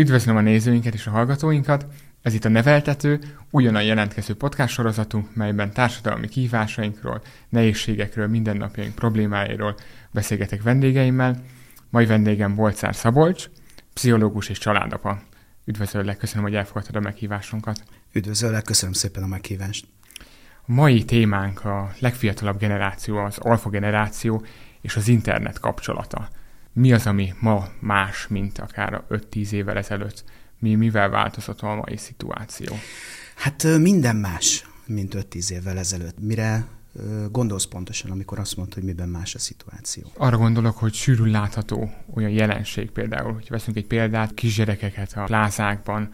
Üdvözlöm a nézőinket és a hallgatóinkat! Ez itt a Neveltető, újonnan jelentkező podcast sorozatunk, melyben társadalmi kihívásainkról, nehézségekről, mindennapjaink problémáiról beszélgetek vendégeimmel. Mai vendégem Bolcár Szabolcs, pszichológus és családapa. Üdvözöllek, köszönöm, hogy elfogadtad a meghívásunkat. Üdvözöllek, köszönöm szépen a meghívást. A mai témánk a legfiatalabb generáció, az alfa generáció és az internet kapcsolata. Mi az, ami ma más, mint akár 5-10 évvel ezelőtt? Mi, mivel változott a mai szituáció? Hát minden más, mint 5-10 évvel ezelőtt. Mire gondolsz pontosan, amikor azt mondod, hogy miben más a szituáció? Arra gondolok, hogy sűrűn látható olyan jelenség például, hogy veszünk egy példát, kisgyerekeket a plázákban,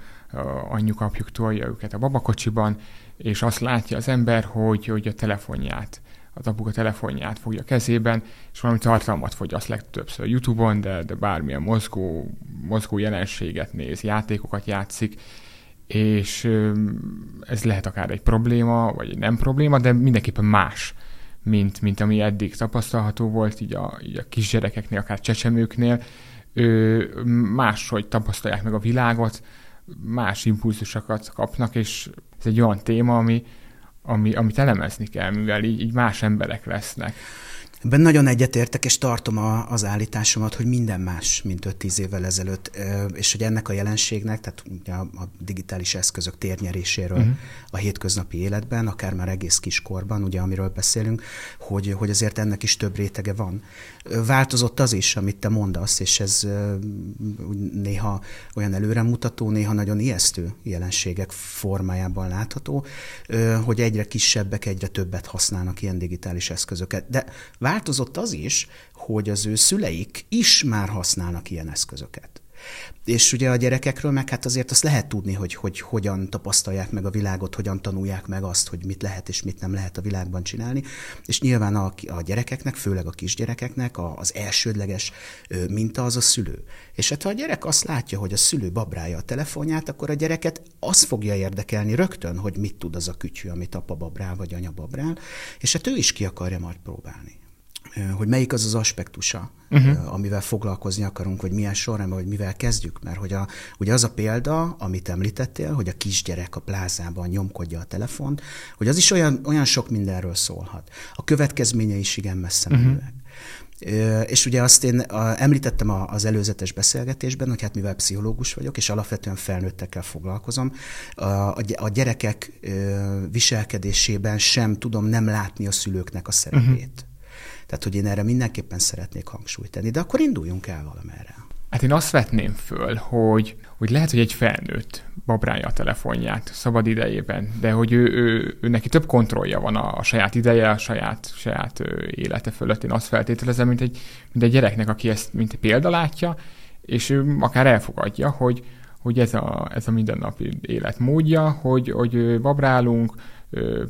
anyjuk, apjuk tolja őket a babakocsiban, és azt látja az ember, hogy, hogy a telefonját, az apuka telefonját fogja kezében, és valami tartalmat fogyaszt legtöbbször YouTube-on, de, de bármilyen mozgó, mozgó jelenséget néz, játékokat játszik, és ez lehet akár egy probléma, vagy egy nem probléma, de mindenképpen más, mint, mint ami eddig tapasztalható volt, így a, így a kisgyerekeknél, akár csecsemőknél, máshogy tapasztalják meg a világot, más impulzusokat kapnak, és ez egy olyan téma, ami, ami, amit elemezni kell, mivel így, így más emberek lesznek. Ebben nagyon egyetértek, és tartom a, az állításomat, hogy minden más, mint 5-10 évvel ezelőtt, és hogy ennek a jelenségnek, tehát ugye a, a digitális eszközök térnyeréséről uh-huh. a hétköznapi életben, akár már egész kiskorban, ugye amiről beszélünk, hogy, hogy azért ennek is több rétege van. Változott az is, amit te mondasz, és ez néha olyan előremutató, néha nagyon ijesztő jelenségek formájában látható, hogy egyre kisebbek, egyre többet használnak ilyen digitális eszközöket. De változott az is, hogy az ő szüleik is már használnak ilyen eszközöket. És ugye a gyerekekről meg hát azért azt lehet tudni, hogy, hogy hogyan tapasztalják meg a világot, hogyan tanulják meg azt, hogy mit lehet és mit nem lehet a világban csinálni. És nyilván a, a gyerekeknek, főleg a kisgyerekeknek a, az elsődleges minta az a szülő. És hát ha a gyerek azt látja, hogy a szülő babrálja a telefonját, akkor a gyereket az fogja érdekelni rögtön, hogy mit tud az a kütyű, amit apa babrál vagy anya babrál, és hát ő is ki akarja majd próbálni hogy melyik az az aspektusa, uh-huh. amivel foglalkozni akarunk, hogy milyen sorrendben, hogy mivel kezdjük. Mert hogy a, ugye az a példa, amit említettél, hogy a kisgyerek a plázában nyomkodja a telefont, hogy az is olyan, olyan sok mindenről szólhat. A következménye is igen messze menőek. Uh-huh. És ugye azt én említettem az előzetes beszélgetésben, hogy hát mivel pszichológus vagyok, és alapvetően felnőttekkel foglalkozom, a gyerekek viselkedésében sem tudom nem látni a szülőknek a szerepét. Uh-huh. Tehát, hogy én erre mindenképpen szeretnék hangsúlyt tenni, de akkor induljunk el valamerre. Hát én azt vetném föl, hogy, hogy lehet, hogy egy felnőtt babrálja a telefonját szabad idejében, de hogy ő, ő, ő neki több kontrollja van a, a saját ideje, a saját, saját élete fölött. Én azt feltételezem, mint egy, mint egy gyereknek, aki ezt mint példa látja, és ő akár elfogadja, hogy, hogy ez a, ez a mindennapi életmódja, hogy, hogy babrálunk,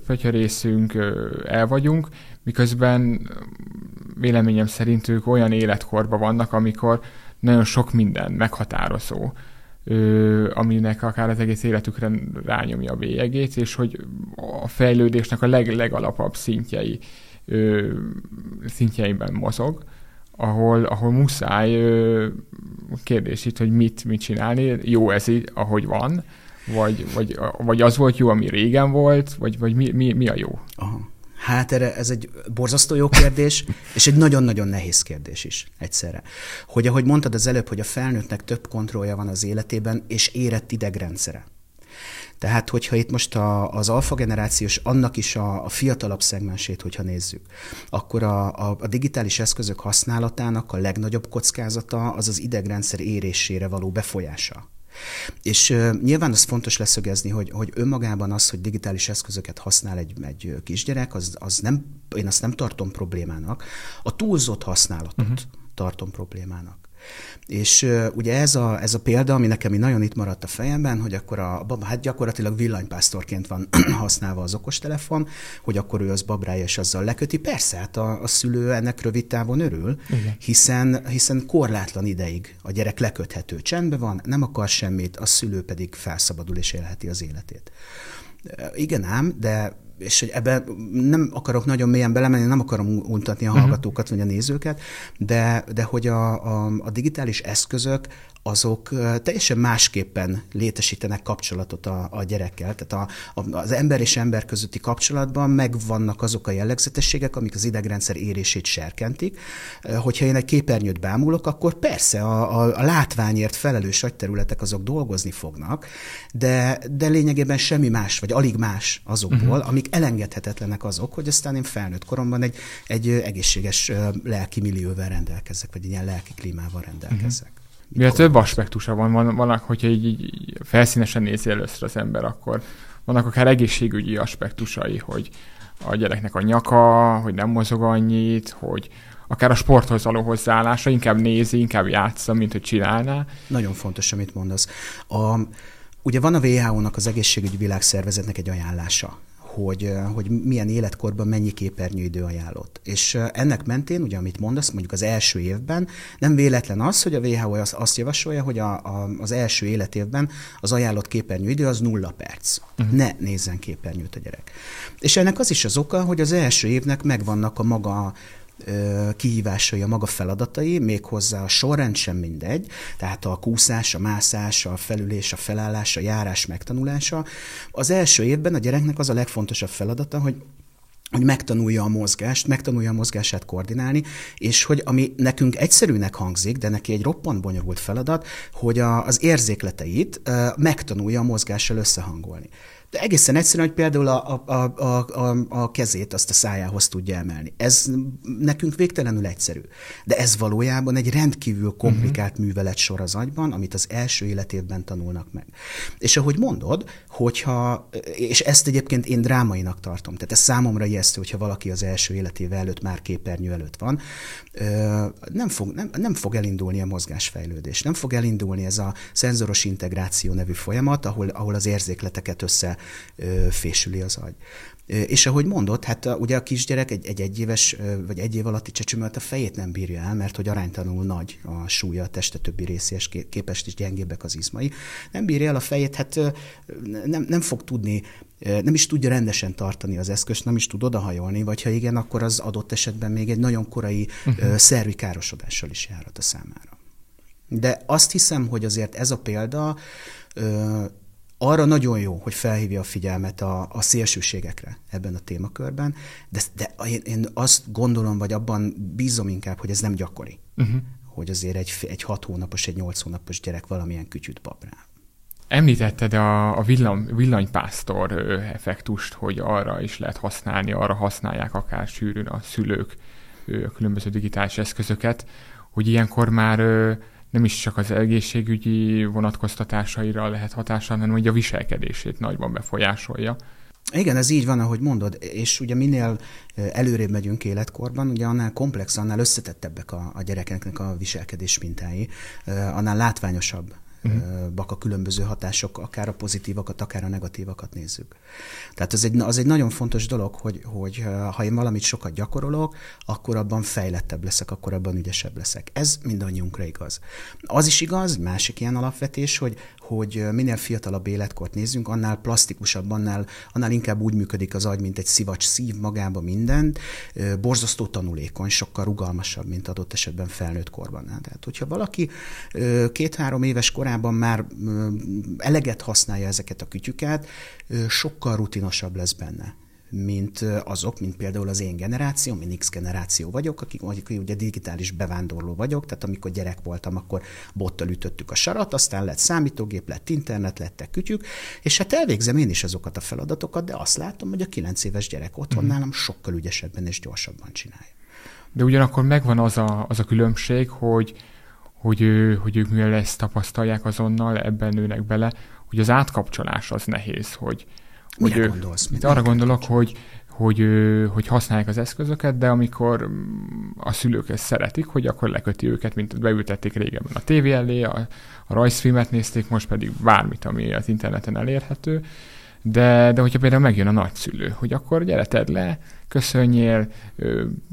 pötyörészünk, el vagyunk, miközben véleményem szerint ők olyan életkorban vannak, amikor nagyon sok minden meghatározó, aminek akár az egész életükre rányomja a bélyegét, és hogy a fejlődésnek a leg, legalapabb szintjei szintjeiben mozog, ahol, ahol muszáj kérdés itt, hogy mit, mit csinálni, jó ez így, ahogy van, vagy, vagy, vagy az volt jó, ami régen volt, vagy, vagy mi, mi, mi a jó? Hát erre ez egy borzasztó jó kérdés, és egy nagyon-nagyon nehéz kérdés is egyszerre. Hogy ahogy mondtad az előbb, hogy a felnőttnek több kontrollja van az életében, és érett idegrendszere. Tehát, hogyha itt most a, az alfa generációs, annak is a, a fiatalabb szegmensét, hogyha nézzük, akkor a, a, a digitális eszközök használatának a legnagyobb kockázata az az idegrendszer érésére való befolyása. És uh, nyilván az fontos leszögezni, hogy, hogy önmagában az, hogy digitális eszközöket használ egy, egy kisgyerek, az, az nem, én azt nem tartom problémának. A túlzott használatot uh-huh. tartom problémának. És ugye ez a, ez a példa, ami nekem nagyon itt maradt a fejemben, hogy akkor a baba, hát gyakorlatilag villanypásztorként van használva az okostelefon, hogy akkor ő az babrája és azzal leköti. Persze, hát a, a szülő ennek rövid távon örül, hiszen, hiszen korlátlan ideig a gyerek leköthető csendben van, nem akar semmit, a szülő pedig felszabadul és élheti az életét. Igen ám, de és hogy ebben nem akarok nagyon mélyen belemenni, nem akarom untatni a mhm. hallgatókat vagy a nézőket, de, de hogy a, a, a digitális eszközök azok teljesen másképpen létesítenek kapcsolatot a, a gyerekkel. Tehát a, a, az ember és ember közötti kapcsolatban megvannak azok a jellegzetességek, amik az idegrendszer érését serkentik. Hogyha én egy képernyőt bámulok, akkor persze a, a, a látványért felelős agyterületek azok dolgozni fognak, de, de lényegében semmi más, vagy alig más azokból, uh-huh. amik elengedhetetlenek azok, hogy aztán én felnőtt koromban egy, egy egészséges lelki millióvel rendelkezzek, vagy egy ilyen lelki klímával rendelkezzek. Uh-huh. Mivel több aspektusa van, van vannak, hogyha így, így felszínesen nézi először az ember, akkor vannak akár egészségügyi aspektusai, hogy a gyereknek a nyaka, hogy nem mozog annyit, hogy akár a sporthoz való hozzáállása, inkább nézi, inkább játsza, mint hogy csinálná. Nagyon fontos, amit mondasz. A, ugye van a WHO-nak, az egészségügyi világszervezetnek egy ajánlása, hogy, hogy milyen életkorban mennyi képernyőidő ajánlott. És ennek mentén, ugye amit mondasz, mondjuk az első évben, nem véletlen az, hogy a WHO azt javasolja, hogy a, a, az első életévben az ajánlott képernyőidő az nulla perc. Uh-huh. Ne nézzen képernyőt a gyerek. És ennek az is az oka, hogy az első évnek megvannak a maga kihívásai, a maga feladatai, méghozzá a sorrend sem mindegy, tehát a kúszás, a mászás, a felülés, a felállás, a járás megtanulása. Az első évben a gyereknek az a legfontosabb feladata, hogy hogy megtanulja a mozgást, megtanulja a mozgását koordinálni, és hogy ami nekünk egyszerűnek hangzik, de neki egy roppant bonyolult feladat, hogy a, az érzékleteit megtanulja a mozgással összehangolni. De egészen egyszerűen, hogy például a, a, a, a, a kezét azt a szájához tudja emelni. Ez nekünk végtelenül egyszerű. De ez valójában egy rendkívül komplikált uh-huh. művelet sor az agyban, amit az első életévben tanulnak meg. És ahogy mondod, hogyha, és ezt egyébként én drámainak tartom, tehát ez számomra ijesztő, hogyha valaki az első életéve előtt már képernyő előtt van, nem fog, nem, nem fog elindulni a mozgásfejlődés, nem fog elindulni ez a szenzoros integráció nevű folyamat, ahol, ahol az érzékleteket össze fésüli az agy. És ahogy mondott, hát ugye a kisgyerek egy, egy egyéves vagy egy év alatti csecsemőt a fejét nem bírja el, mert hogy aránytanul nagy a súlya a teste többi részéhez képest is gyengébbek az izmai. Nem bírja el a fejét, hát nem, nem fog tudni nem is tudja rendesen tartani az eszközt, nem is tud odahajolni, vagy ha igen, akkor az adott esetben még egy nagyon korai uh-huh. szervi károsodással is járhat a számára. De azt hiszem, hogy azért ez a példa arra nagyon jó, hogy felhívja a figyelmet a, a szélsőségekre ebben a témakörben, de, de én, én azt gondolom, vagy abban bízom inkább, hogy ez nem gyakori. Uh-huh. Hogy azért egy, egy hat hónapos, egy nyolc hónapos gyerek valamilyen kütyüt babrál. Említetted a, a villan, villanypásztor effektust, hogy arra is lehet használni, arra használják akár sűrűn a szülők a különböző digitális eszközöket, hogy ilyenkor már nem is csak az egészségügyi vonatkoztatásaira lehet hatása, hanem hogy a viselkedését nagyban befolyásolja. Igen, ez így van, ahogy mondod, és ugye minél előrébb megyünk életkorban, ugye annál komplex, annál összetettebbek a, a gyerekeknek a viselkedés mintái, annál látványosabb uh-huh. a különböző hatások, akár a pozitívakat, akár a negatívakat nézzük. Tehát az egy, az egy nagyon fontos dolog, hogy, hogy ha én valamit sokat gyakorolok, akkor abban fejlettebb leszek, akkor abban ügyesebb leszek. Ez mindannyiunkra igaz. Az is igaz, másik ilyen alapvetés, hogy, hogy minél fiatalabb életkort nézzünk, annál plastikusabb, annál, annál inkább úgy működik az agy, mint egy szivacs szív magába mindent, borzasztó tanulékony, sokkal rugalmasabb, mint adott esetben felnőtt korban. Tehát, hogyha valaki két-három éves korában már eleget használja ezeket a kütyüket, sokkal rutinosabb lesz benne mint azok, mint például az én generáció, mint X generáció vagyok, akik, akik ugye digitális bevándorló vagyok, tehát amikor gyerek voltam, akkor bottal ütöttük a sarat, aztán lett számítógép, lett internet, lettek kütyük, és hát elvégzem én is azokat a feladatokat, de azt látom, hogy a kilenc éves gyerek otthon mm. nálam sokkal ügyesebben és gyorsabban csinálja. De ugyanakkor megvan az a, az a különbség, hogy, hogy, ő, hogy ők mivel ezt tapasztalják azonnal, ebben nőnek bele, hogy az átkapcsolás az nehéz, hogy, Mire hogy gondolsz? Itt arra gondolok, hogy, hogy, hogy használják az eszközöket, de amikor a szülők ezt szeretik, hogy akkor leköti őket, mint beültették régebben a tévé elé, a, a rajzfilmet nézték, most pedig bármit, ami az interneten elérhető. De, de hogyha például megjön a nagyszülő, hogy akkor gyere tedd le, köszönjél,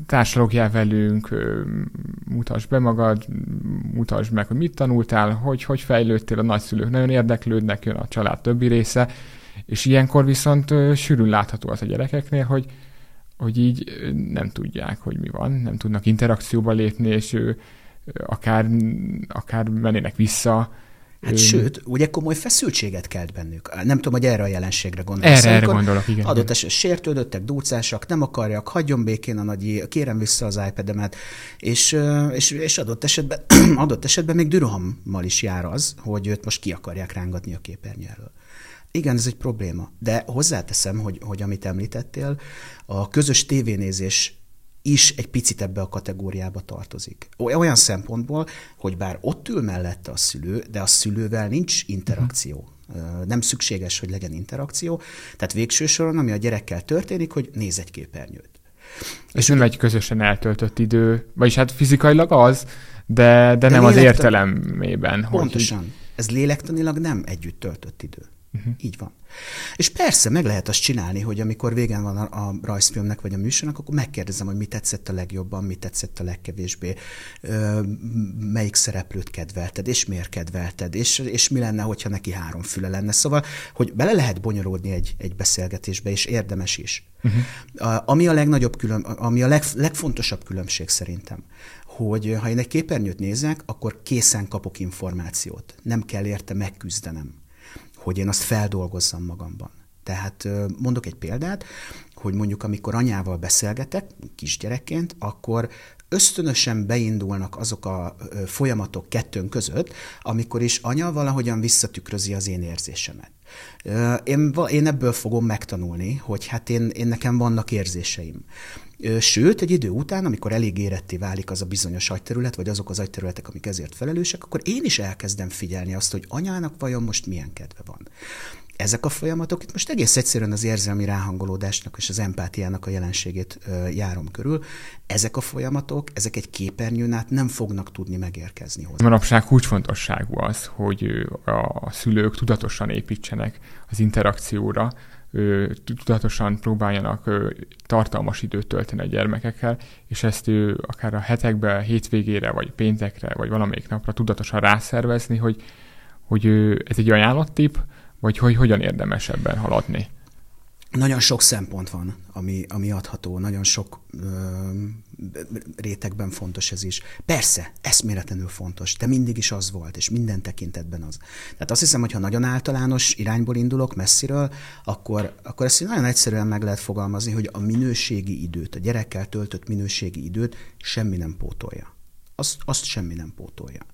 társalogjál velünk, mutasd be magad, mutasd meg, hogy mit tanultál, hogy, hogy fejlődtél, a nagyszülők nagyon érdeklődnek, jön a család többi része, és ilyenkor viszont sűrűn látható az a gyerekeknél, hogy, hogy így nem tudják, hogy mi van, nem tudnak interakcióba lépni, és ő, akár, akár mennének vissza, Hát sőt, ugye komoly feszültséget kelt bennük. Nem tudom, hogy erre a jelenségre gondolok. Erre, erre gondolok, igen. Adott esetben sértődöttek, dúcásak, nem akarjak, hagyjon békén a nagyi, kérem vissza az iPad-emet, és, és, és adott, esetben, adott esetben még dürhammal is jár az, hogy őt most ki akarják rángatni a képernyő elől. Igen, ez egy probléma. De hozzáteszem, hogy, hogy amit említettél, a közös tévénézés is egy picit ebbe a kategóriába tartozik. Olyan szempontból, hogy bár ott ül mellette a szülő, de a szülővel nincs interakció. Uh-huh. Nem szükséges, hogy legyen interakció. Tehát végső soron, ami a gyerekkel történik, hogy néz egy képernyőt. És nem egy közösen eltöltött idő, vagyis hát fizikailag az, de, de, de nem lélektan... az értelemében. Pontosan. Hogy... Ez lélektanilag nem együtt töltött idő. Uh-huh. Így van. És persze meg lehet azt csinálni, hogy amikor végen van a, a rajzfilmnek vagy a műsornak, akkor megkérdezem, hogy mi tetszett a legjobban, mi tetszett a legkevésbé, ö, melyik szereplőt kedvelted, és miért kedvelted, és, és mi lenne, hogyha neki három füle lenne. Szóval, hogy bele lehet bonyolódni egy, egy beszélgetésbe, és érdemes is. Uh-huh. A, ami a legnagyobb külön, ami a leg, legfontosabb különbség szerintem, hogy ha én egy képernyőt nézek, akkor készen kapok információt. Nem kell érte megküzdenem hogy én azt feldolgozzam magamban. Tehát mondok egy példát, hogy mondjuk amikor anyával beszélgetek, kisgyerekként, akkor ösztönösen beindulnak azok a folyamatok kettőnk között, amikor is anya valahogyan visszatükrözi az én érzésemet. Én, én ebből fogom megtanulni, hogy hát én, én nekem vannak érzéseim. Sőt, egy idő után, amikor elég éretté válik az a bizonyos agyterület, vagy azok az agyterületek, amik ezért felelősek, akkor én is elkezdem figyelni azt, hogy anyának vajon most milyen kedve van. Ezek a folyamatok, itt most egész egyszerűen az érzelmi ráhangolódásnak és az empátiának a jelenségét járom körül, ezek a folyamatok, ezek egy képernyőn át nem fognak tudni megérkezni hozzá. Manapság kulcsfontosságú az, hogy a szülők tudatosan építsenek az interakcióra, tudatosan próbáljanak tartalmas időt tölteni a gyermekekkel, és ezt akár a hetekbe, hétvégére, vagy péntekre, vagy valamelyik napra tudatosan rászervezni, hogy, hogy ez egy ajánlattip, vagy hogy hogyan érdemes ebben haladni. Nagyon sok szempont van, ami, ami adható, nagyon sok ö, rétegben fontos ez is. Persze, eszméletlenül fontos, de mindig is az volt, és minden tekintetben az. Tehát azt hiszem, hogy ha nagyon általános irányból indulok, messziről, akkor, akkor ezt nagyon egyszerűen meg lehet fogalmazni, hogy a minőségi időt, a gyerekkel töltött minőségi időt semmi nem pótolja. Azt, azt semmi nem pótolja.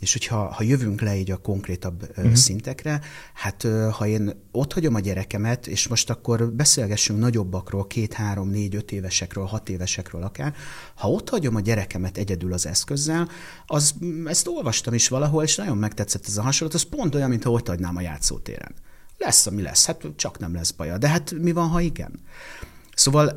És hogyha ha jövünk le így a konkrétabb uh-huh. szintekre, hát ha én ott hagyom a gyerekemet, és most akkor beszélgessünk nagyobbakról, két, három, négy, öt évesekről, hat évesekről akár, ha ott hagyom a gyerekemet egyedül az eszközzel, az, ezt olvastam is valahol, és nagyon megtetszett ez a hasonlat, az pont olyan, mintha ott hagynám a játszótéren. Lesz, ami lesz, hát csak nem lesz baja. De hát mi van, ha igen? Szóval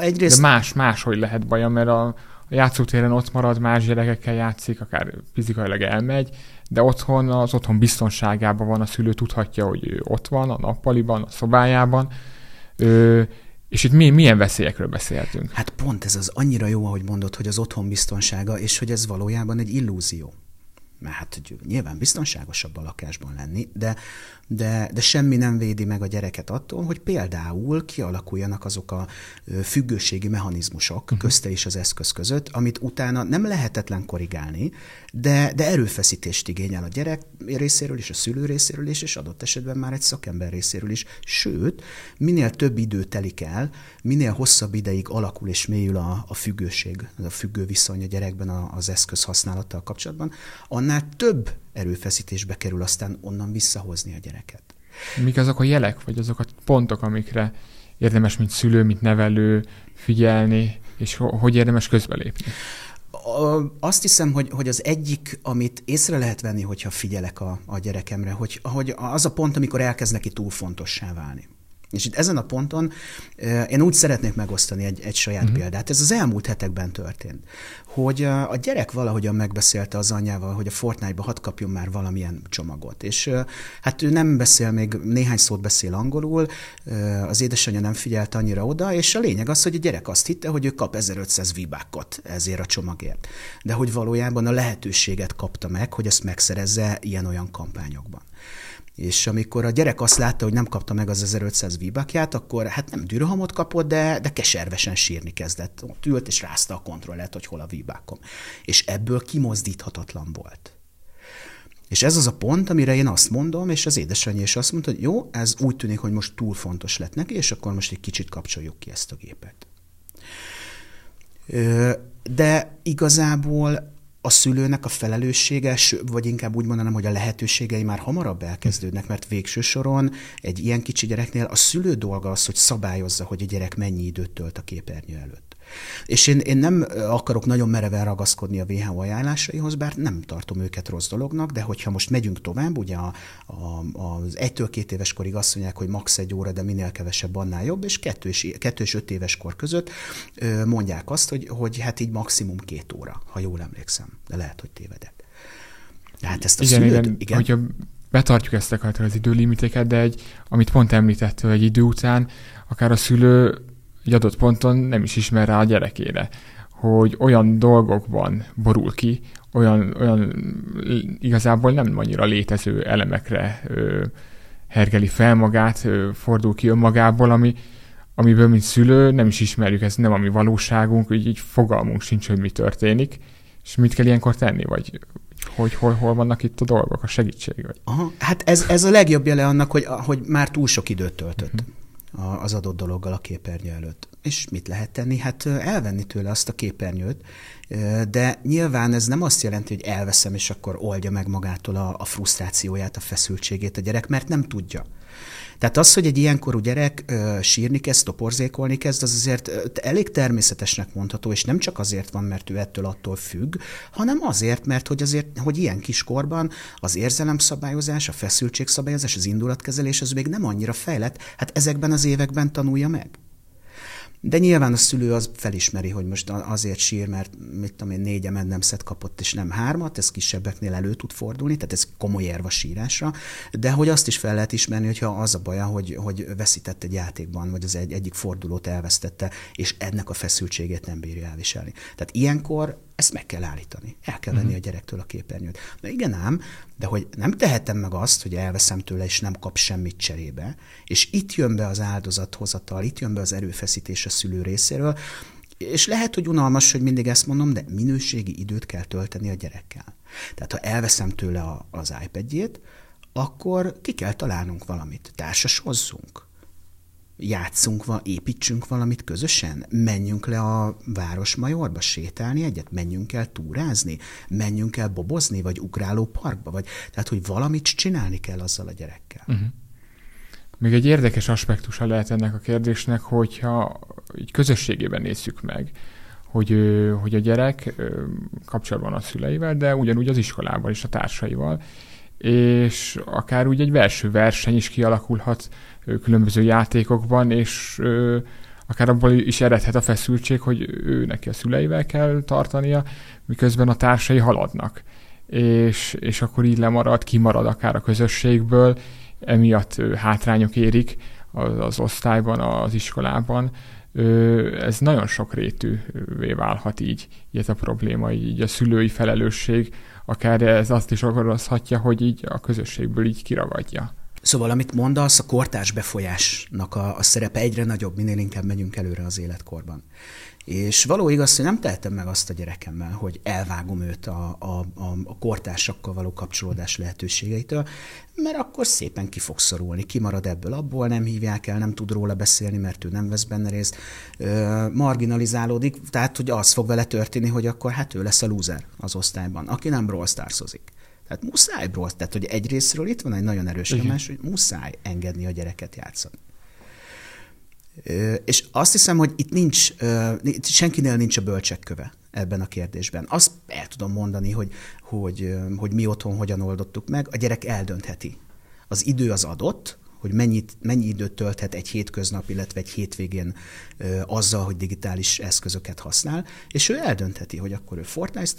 egyrészt... De más, máshogy lehet baja, mert a, a játszótéren ott marad, más gyerekekkel játszik, akár fizikailag elmegy, de otthon, az otthon biztonságában van, a szülő tudhatja, hogy ő ott van, a nappaliban, a szobájában, ö, és itt mi, milyen veszélyekről beszélhetünk? Hát pont ez az annyira jó, ahogy mondod, hogy az otthon biztonsága, és hogy ez valójában egy illúzió mert hát nyilván biztonságosabb a lakásban lenni, de, de, de semmi nem védi meg a gyereket attól, hogy például kialakuljanak azok a függőségi mechanizmusok uh-huh. közte és az eszköz között, amit utána nem lehetetlen korrigálni, de, de erőfeszítést igényel a gyerek részéről is, a szülő részéről is, és adott esetben már egy szakember részéről is. Sőt, minél több idő telik el, minél hosszabb ideig alakul és mélyül a, a függőség, a függő viszony a gyerekben az eszköz használattal kapcsolatban, annál több erőfeszítésbe kerül aztán onnan visszahozni a gyereket. Mik azok a jelek, vagy azok a pontok, amikre érdemes, mint szülő, mint nevelő figyelni, és hogy érdemes közbelépni? Azt hiszem, hogy, hogy az egyik, amit észre lehet venni, hogyha figyelek a, a gyerekemre, hogy, hogy az a pont, amikor elkezd neki túl fontossá válni. És itt ezen a ponton én úgy szeretnék megosztani egy, egy saját uh-huh. példát. Ez az elmúlt hetekben történt, hogy a gyerek valahogyan megbeszélte az anyjával, hogy a Fortnite-ba hadd kapjon már valamilyen csomagot. És hát ő nem beszél, még néhány szót beszél angolul, az édesanyja nem figyelt annyira oda, és a lényeg az, hogy a gyerek azt hitte, hogy ő kap 1500 vibákot ezért a csomagért. De hogy valójában a lehetőséget kapta meg, hogy ezt megszerezze ilyen-olyan kampányokban. És amikor a gyerek azt látta, hogy nem kapta meg az 1500 víbakját, akkor hát nem dűrhamot kapott, de, de keservesen sírni kezdett. Ott ült és rázta a kontrollert, hogy hol a víbákom. És ebből kimozdíthatatlan volt. És ez az a pont, amire én azt mondom, és az édesanyja is azt mondta, hogy jó, ez úgy tűnik, hogy most túl fontos lett neki, és akkor most egy kicsit kapcsoljuk ki ezt a gépet. De igazából a szülőnek a felelőssége, vagy inkább úgy mondanám, hogy a lehetőségei már hamarabb elkezdődnek, mert végső soron egy ilyen kicsi gyereknél a szülő dolga az, hogy szabályozza, hogy a gyerek mennyi időt tölt a képernyő előtt. És én, én nem akarok nagyon mereven ragaszkodni a WHO ajánlásaihoz, bár nem tartom őket rossz dolognak, de hogyha most megyünk tovább, ugye a, a, az egytől két éves korig azt mondják, hogy max. egy óra, de minél kevesebb, annál jobb, és kettő és, kettő és öt éves kor között mondják azt, hogy, hogy hát így maximum két óra, ha jól emlékszem, de lehet, hogy tévedek. Hát ezt a igen, szülőt, igen, igen. Hogyha betartjuk ezt az időlimiteket, de egy, amit pont említettél, egy idő után akár a szülő egy adott ponton nem is ismer rá a gyerekére, hogy olyan dolgokban borul ki, olyan, olyan igazából nem annyira létező elemekre ö, hergeli fel magát, ö, fordul ki önmagából, ami, amiből, mint szülő, nem is ismerjük, ez nem a mi valóságunk, így, így fogalmunk sincs, hogy mi történik, és mit kell ilyenkor tenni, vagy hogy hol, hol vannak itt a dolgok, a segítség? Vagy? Aha, hát ez, ez a legjobb jele annak, hogy, hogy már túl sok időt töltött. Uh-huh az adott dologgal a képernyő előtt. És mit lehet tenni? Hát elvenni tőle azt a képernyőt, de nyilván ez nem azt jelenti, hogy elveszem, és akkor oldja meg magától a, a frusztrációját, a feszültségét a gyerek, mert nem tudja. Tehát az, hogy egy ilyenkorú gyerek sírni kezd, toporzékolni kezd, az azért elég természetesnek mondható, és nem csak azért van, mert ő ettől attól függ, hanem azért, mert hogy azért, hogy ilyen kiskorban az érzelemszabályozás, a feszültségszabályozás, az indulatkezelés az még nem annyira fejlett, hát ezekben az években tanulja meg. De nyilván a szülő az felismeri, hogy most azért sír, mert mit tudom én, négy emendemszet kapott, és nem hármat, ez kisebbeknél elő tud fordulni, tehát ez komoly érv a sírásra, de hogy azt is fel lehet ismerni, hogyha az a baja, hogy, hogy veszített egy játékban, vagy az egy, egyik fordulót elvesztette, és ennek a feszültségét nem bírja elviselni. Tehát ilyenkor ezt meg kell állítani. El kell venni uh-huh. a gyerektől a képernyőt. Na igen ám, de hogy nem tehetem meg azt, hogy elveszem tőle, és nem kap semmit cserébe, és itt jön be az áldozathozatal, itt jön be az erőfeszítés a szülő részéről, és lehet, hogy unalmas, hogy mindig ezt mondom, de minőségi időt kell tölteni a gyerekkel. Tehát ha elveszem tőle a, az iPad-jét, akkor ki kell találnunk valamit, társasozzunk játszunk, építsünk valamit közösen, menjünk le a Városmajorba sétálni egyet, menjünk el túrázni, menjünk el bobozni, vagy ugráló parkba, vagy tehát, hogy valamit csinálni kell azzal a gyerekkel. Uh-huh. Még egy érdekes aspektusa lehet ennek a kérdésnek, hogyha így közösségében nézzük meg, hogy, hogy a gyerek kapcsolatban a szüleivel, de ugyanúgy az iskolával és a társaival, és akár úgy egy verső verseny is kialakulhat különböző játékokban, és akár abból is eredhet a feszültség, hogy ő neki a szüleivel kell tartania, miközben a társai haladnak. És, és akkor így lemarad, kimarad akár a közösségből, emiatt hátrányok érik az, az osztályban, az iskolában. Ez nagyon sok rétűvé válhat így, így a probléma, így a szülői felelősség, akár ez azt is okozhatja, hogy így a közösségből így kiragadja. Szóval, amit mondasz, a kortárs befolyásnak a, a szerepe egyre nagyobb, minél inkább megyünk előre az életkorban. És való igaz, hogy nem tehetem meg azt a gyerekemmel, hogy elvágom őt a, a, a, a kortársakkal való kapcsolódás lehetőségeitől, mert akkor szépen ki fog szorulni, kimarad ebből, abból nem hívják el, nem tud róla beszélni, mert ő nem vesz benne részt, ö, marginalizálódik, tehát hogy az fog vele történni, hogy akkor hát ő lesz a loser az osztályban, aki nem Brawl Starsozik. Tehát muszáj Brawl, tehát hogy egyrésztről itt van egy nagyon erős nyomás, hogy muszáj engedni a gyereket játszani. És azt hiszem, hogy itt nincs, senkinél nincs a bölcsek köve ebben a kérdésben. Azt el tudom mondani, hogy, hogy, hogy mi otthon hogyan oldottuk meg, a gyerek eldöntheti. Az idő az adott, hogy mennyit, mennyi időt tölthet egy hétköznap, illetve egy hétvégén ö, azzal, hogy digitális eszközöket használ, és ő eldöntheti, hogy akkor ő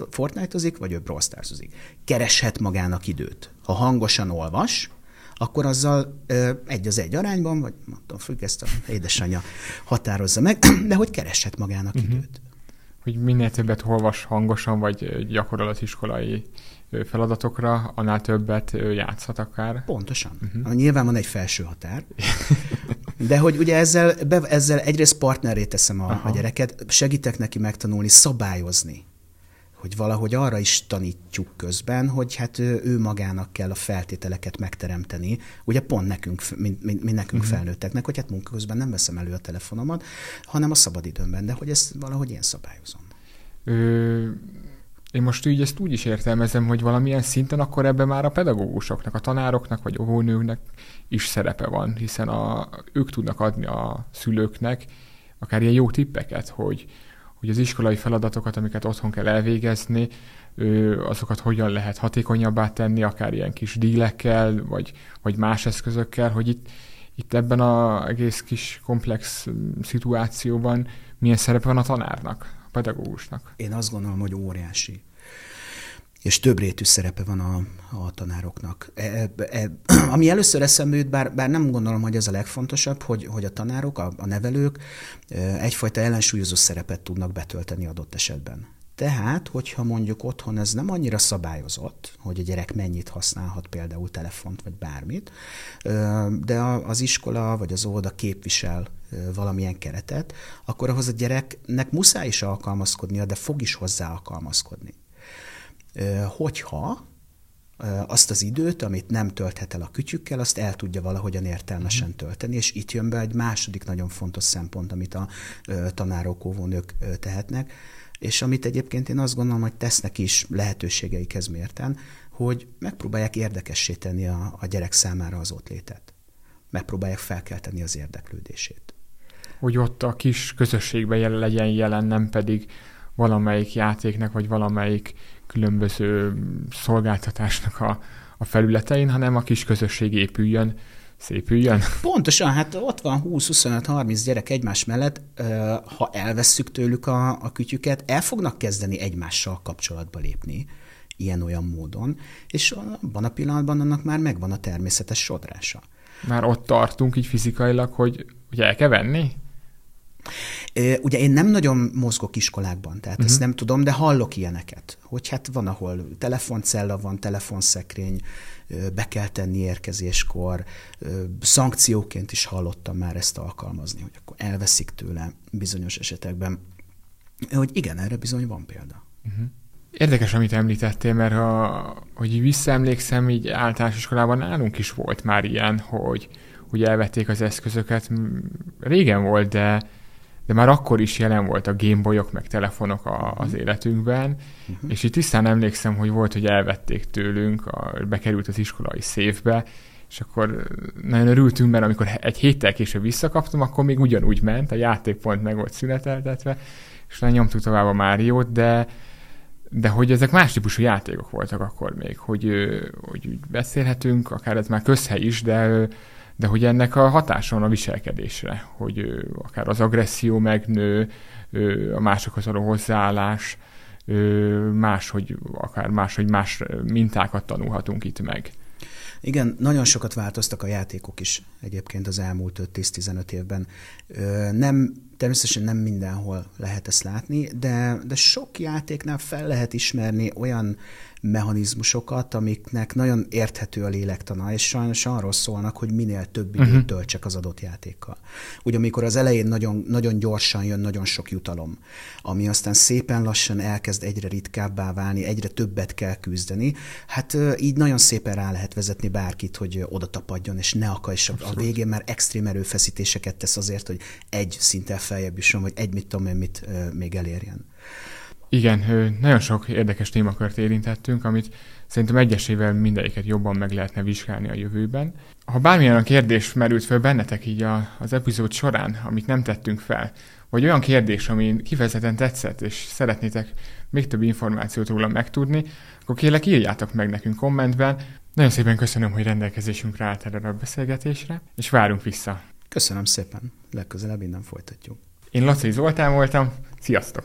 Fortnite-ozik, vagy ő Brawl Stars-ozik. Kereshet magának időt. Ha hangosan olvas, akkor azzal ö, egy az egy arányban, vagy mondtam, függ, ezt a édesanyja határozza meg, de hogy kereshet magának uh-huh. időt. hogy minél többet olvas hangosan, vagy gyakorol az iskolai feladatokra, annál többet játszhat akár. Pontosan. Uh-huh. Nyilván van egy felső határ. De hogy ugye ezzel, be, ezzel egyrészt partneré teszem a, a gyereket, segítek neki megtanulni, szabályozni hogy valahogy arra is tanítjuk közben, hogy hát ő, ő magának kell a feltételeket megteremteni, ugye pont nekünk, mi, mi, mi nekünk uh-huh. felnőtteknek, hogy hát munkaközben nem veszem elő a telefonomat, hanem a szabadidőmben, de hogy ezt valahogy én szabályozom. Ö, én most így ezt úgy is értelmezem, hogy valamilyen szinten akkor ebben már a pedagógusoknak, a tanároknak vagy óvónőknek is szerepe van, hiszen a, ők tudnak adni a szülőknek akár ilyen jó tippeket, hogy, hogy az iskolai feladatokat, amiket otthon kell elvégezni, azokat hogyan lehet hatékonyabbá tenni, akár ilyen kis dílekkel, vagy, vagy más eszközökkel, hogy itt, itt ebben az egész kis komplex szituációban milyen szerepe van a tanárnak, pedagógusnak? Én azt gondolom, hogy óriási és több rétű szerepe van a, a tanároknak. E, e, e, ami először eszembe jut, bár, bár nem gondolom, hogy ez a legfontosabb, hogy, hogy a tanárok, a, a nevelők e, egyfajta ellensúlyozó szerepet tudnak betölteni adott esetben. Tehát, hogyha mondjuk otthon ez nem annyira szabályozott, hogy a gyerek mennyit használhat például telefont vagy bármit, de az iskola vagy az óvoda képvisel valamilyen keretet, akkor ahhoz a gyereknek muszáj is alkalmazkodnia, de fog is hozzá alkalmazkodni hogyha azt az időt, amit nem tölthet el a kütyükkel, azt el tudja valahogyan értelmesen mhm. tölteni, és itt jön be egy második nagyon fontos szempont, amit a tanárok, óvónők tehetnek, és amit egyébként én azt gondolom, hogy tesznek is lehetőségeikhez mérten, hogy megpróbálják érdekessé tenni a, a gyerek számára az ott létet. Megpróbálják felkelteni az érdeklődését. Hogy ott a kis közösségben jelen legyen jelen, nem pedig valamelyik játéknak, vagy valamelyik különböző szolgáltatásnak a, a felületein, hanem a kis közösség épüljön, szépüljön. Pontosan, hát ott van 20-25-30 gyerek egymás mellett, ha elvesszük tőlük a, a kütyüket, el fognak kezdeni egymással kapcsolatba lépni ilyen-olyan módon, és abban a pillanatban annak már megvan a természetes sodrása. Már ott tartunk így fizikailag, hogy, hogy el kell venni? Ugye én nem nagyon mozgok iskolákban, tehát uh-huh. ezt mhm. nem tudom, de hallok ilyeneket, hogy hát van, ahol telefoncella van, telefonszekrény, be kell tenni érkezéskor, szankcióként is hallottam már ezt alkalmazni, hogy akkor elveszik tőle bizonyos esetekben. Hogy igen, erre bizony van példa. Uh-huh. Érdekes, amit említettél, mert ha, hogy visszaemlékszem, így általános iskolában nálunk is volt már ilyen, hogy, hogy elvették az eszközöket. Régen volt, de de már akkor is jelen volt a Gameboyok, meg telefonok a, az mhm. életünkben, uh-huh. és itt tisztán emlékszem, hogy volt, hogy elvették tőlünk, a, bekerült az iskolai széfbe, és akkor nagyon örültünk, mert amikor egy héttel később visszakaptam, akkor még ugyanúgy ment, a játékpont meg volt szüneteltetve, és nagyon nyomtuk tovább a Máriót, de, de hogy ezek más típusú játékok voltak akkor még, hogy, hogy beszélhetünk, akár ez már közhely is, de de hogy ennek a hatása van a viselkedésre, hogy akár az agresszió megnő, a másokhoz való hozzáállás, más, hogy akár más, hogy más mintákat tanulhatunk itt meg. Igen, nagyon sokat változtak a játékok is egyébként az elmúlt 5-10-15 évben. Nem, természetesen nem mindenhol lehet ezt látni, de, de sok játéknál fel lehet ismerni olyan mechanizmusokat, amiknek nagyon érthető a lélektana, és sajnos arról szólnak, hogy minél több időt uh-huh. töltsek az adott játékkal. Ugye amikor az elején nagyon, nagyon gyorsan jön nagyon sok jutalom, ami aztán szépen lassan elkezd egyre ritkábbá válni, egyre többet kell küzdeni, hát így nagyon szépen rá lehet vezetni bárkit, hogy oda tapadjon, és ne akar, és a végén már extrém erőfeszítéseket tesz azért, hogy egy szinten feljebb jusson, vagy egy mit tudom én mit még elérjen. Igen, nagyon sok érdekes témakört érintettünk, amit szerintem egyesével mindegyiket jobban meg lehetne vizsgálni a jövőben. Ha bármilyen a kérdés merült fel bennetek így a, az epizód során, amit nem tettünk fel, vagy olyan kérdés, ami kifejezetten tetszett, és szeretnétek még több információt róla megtudni, akkor kérlek írjátok meg nekünk kommentben. Nagyon szépen köszönöm, hogy rendelkezésünkre állt erre a beszélgetésre, és várunk vissza. Köszönöm szépen, legközelebb innen folytatjuk. Én Laci Zoltán voltam, sziasztok!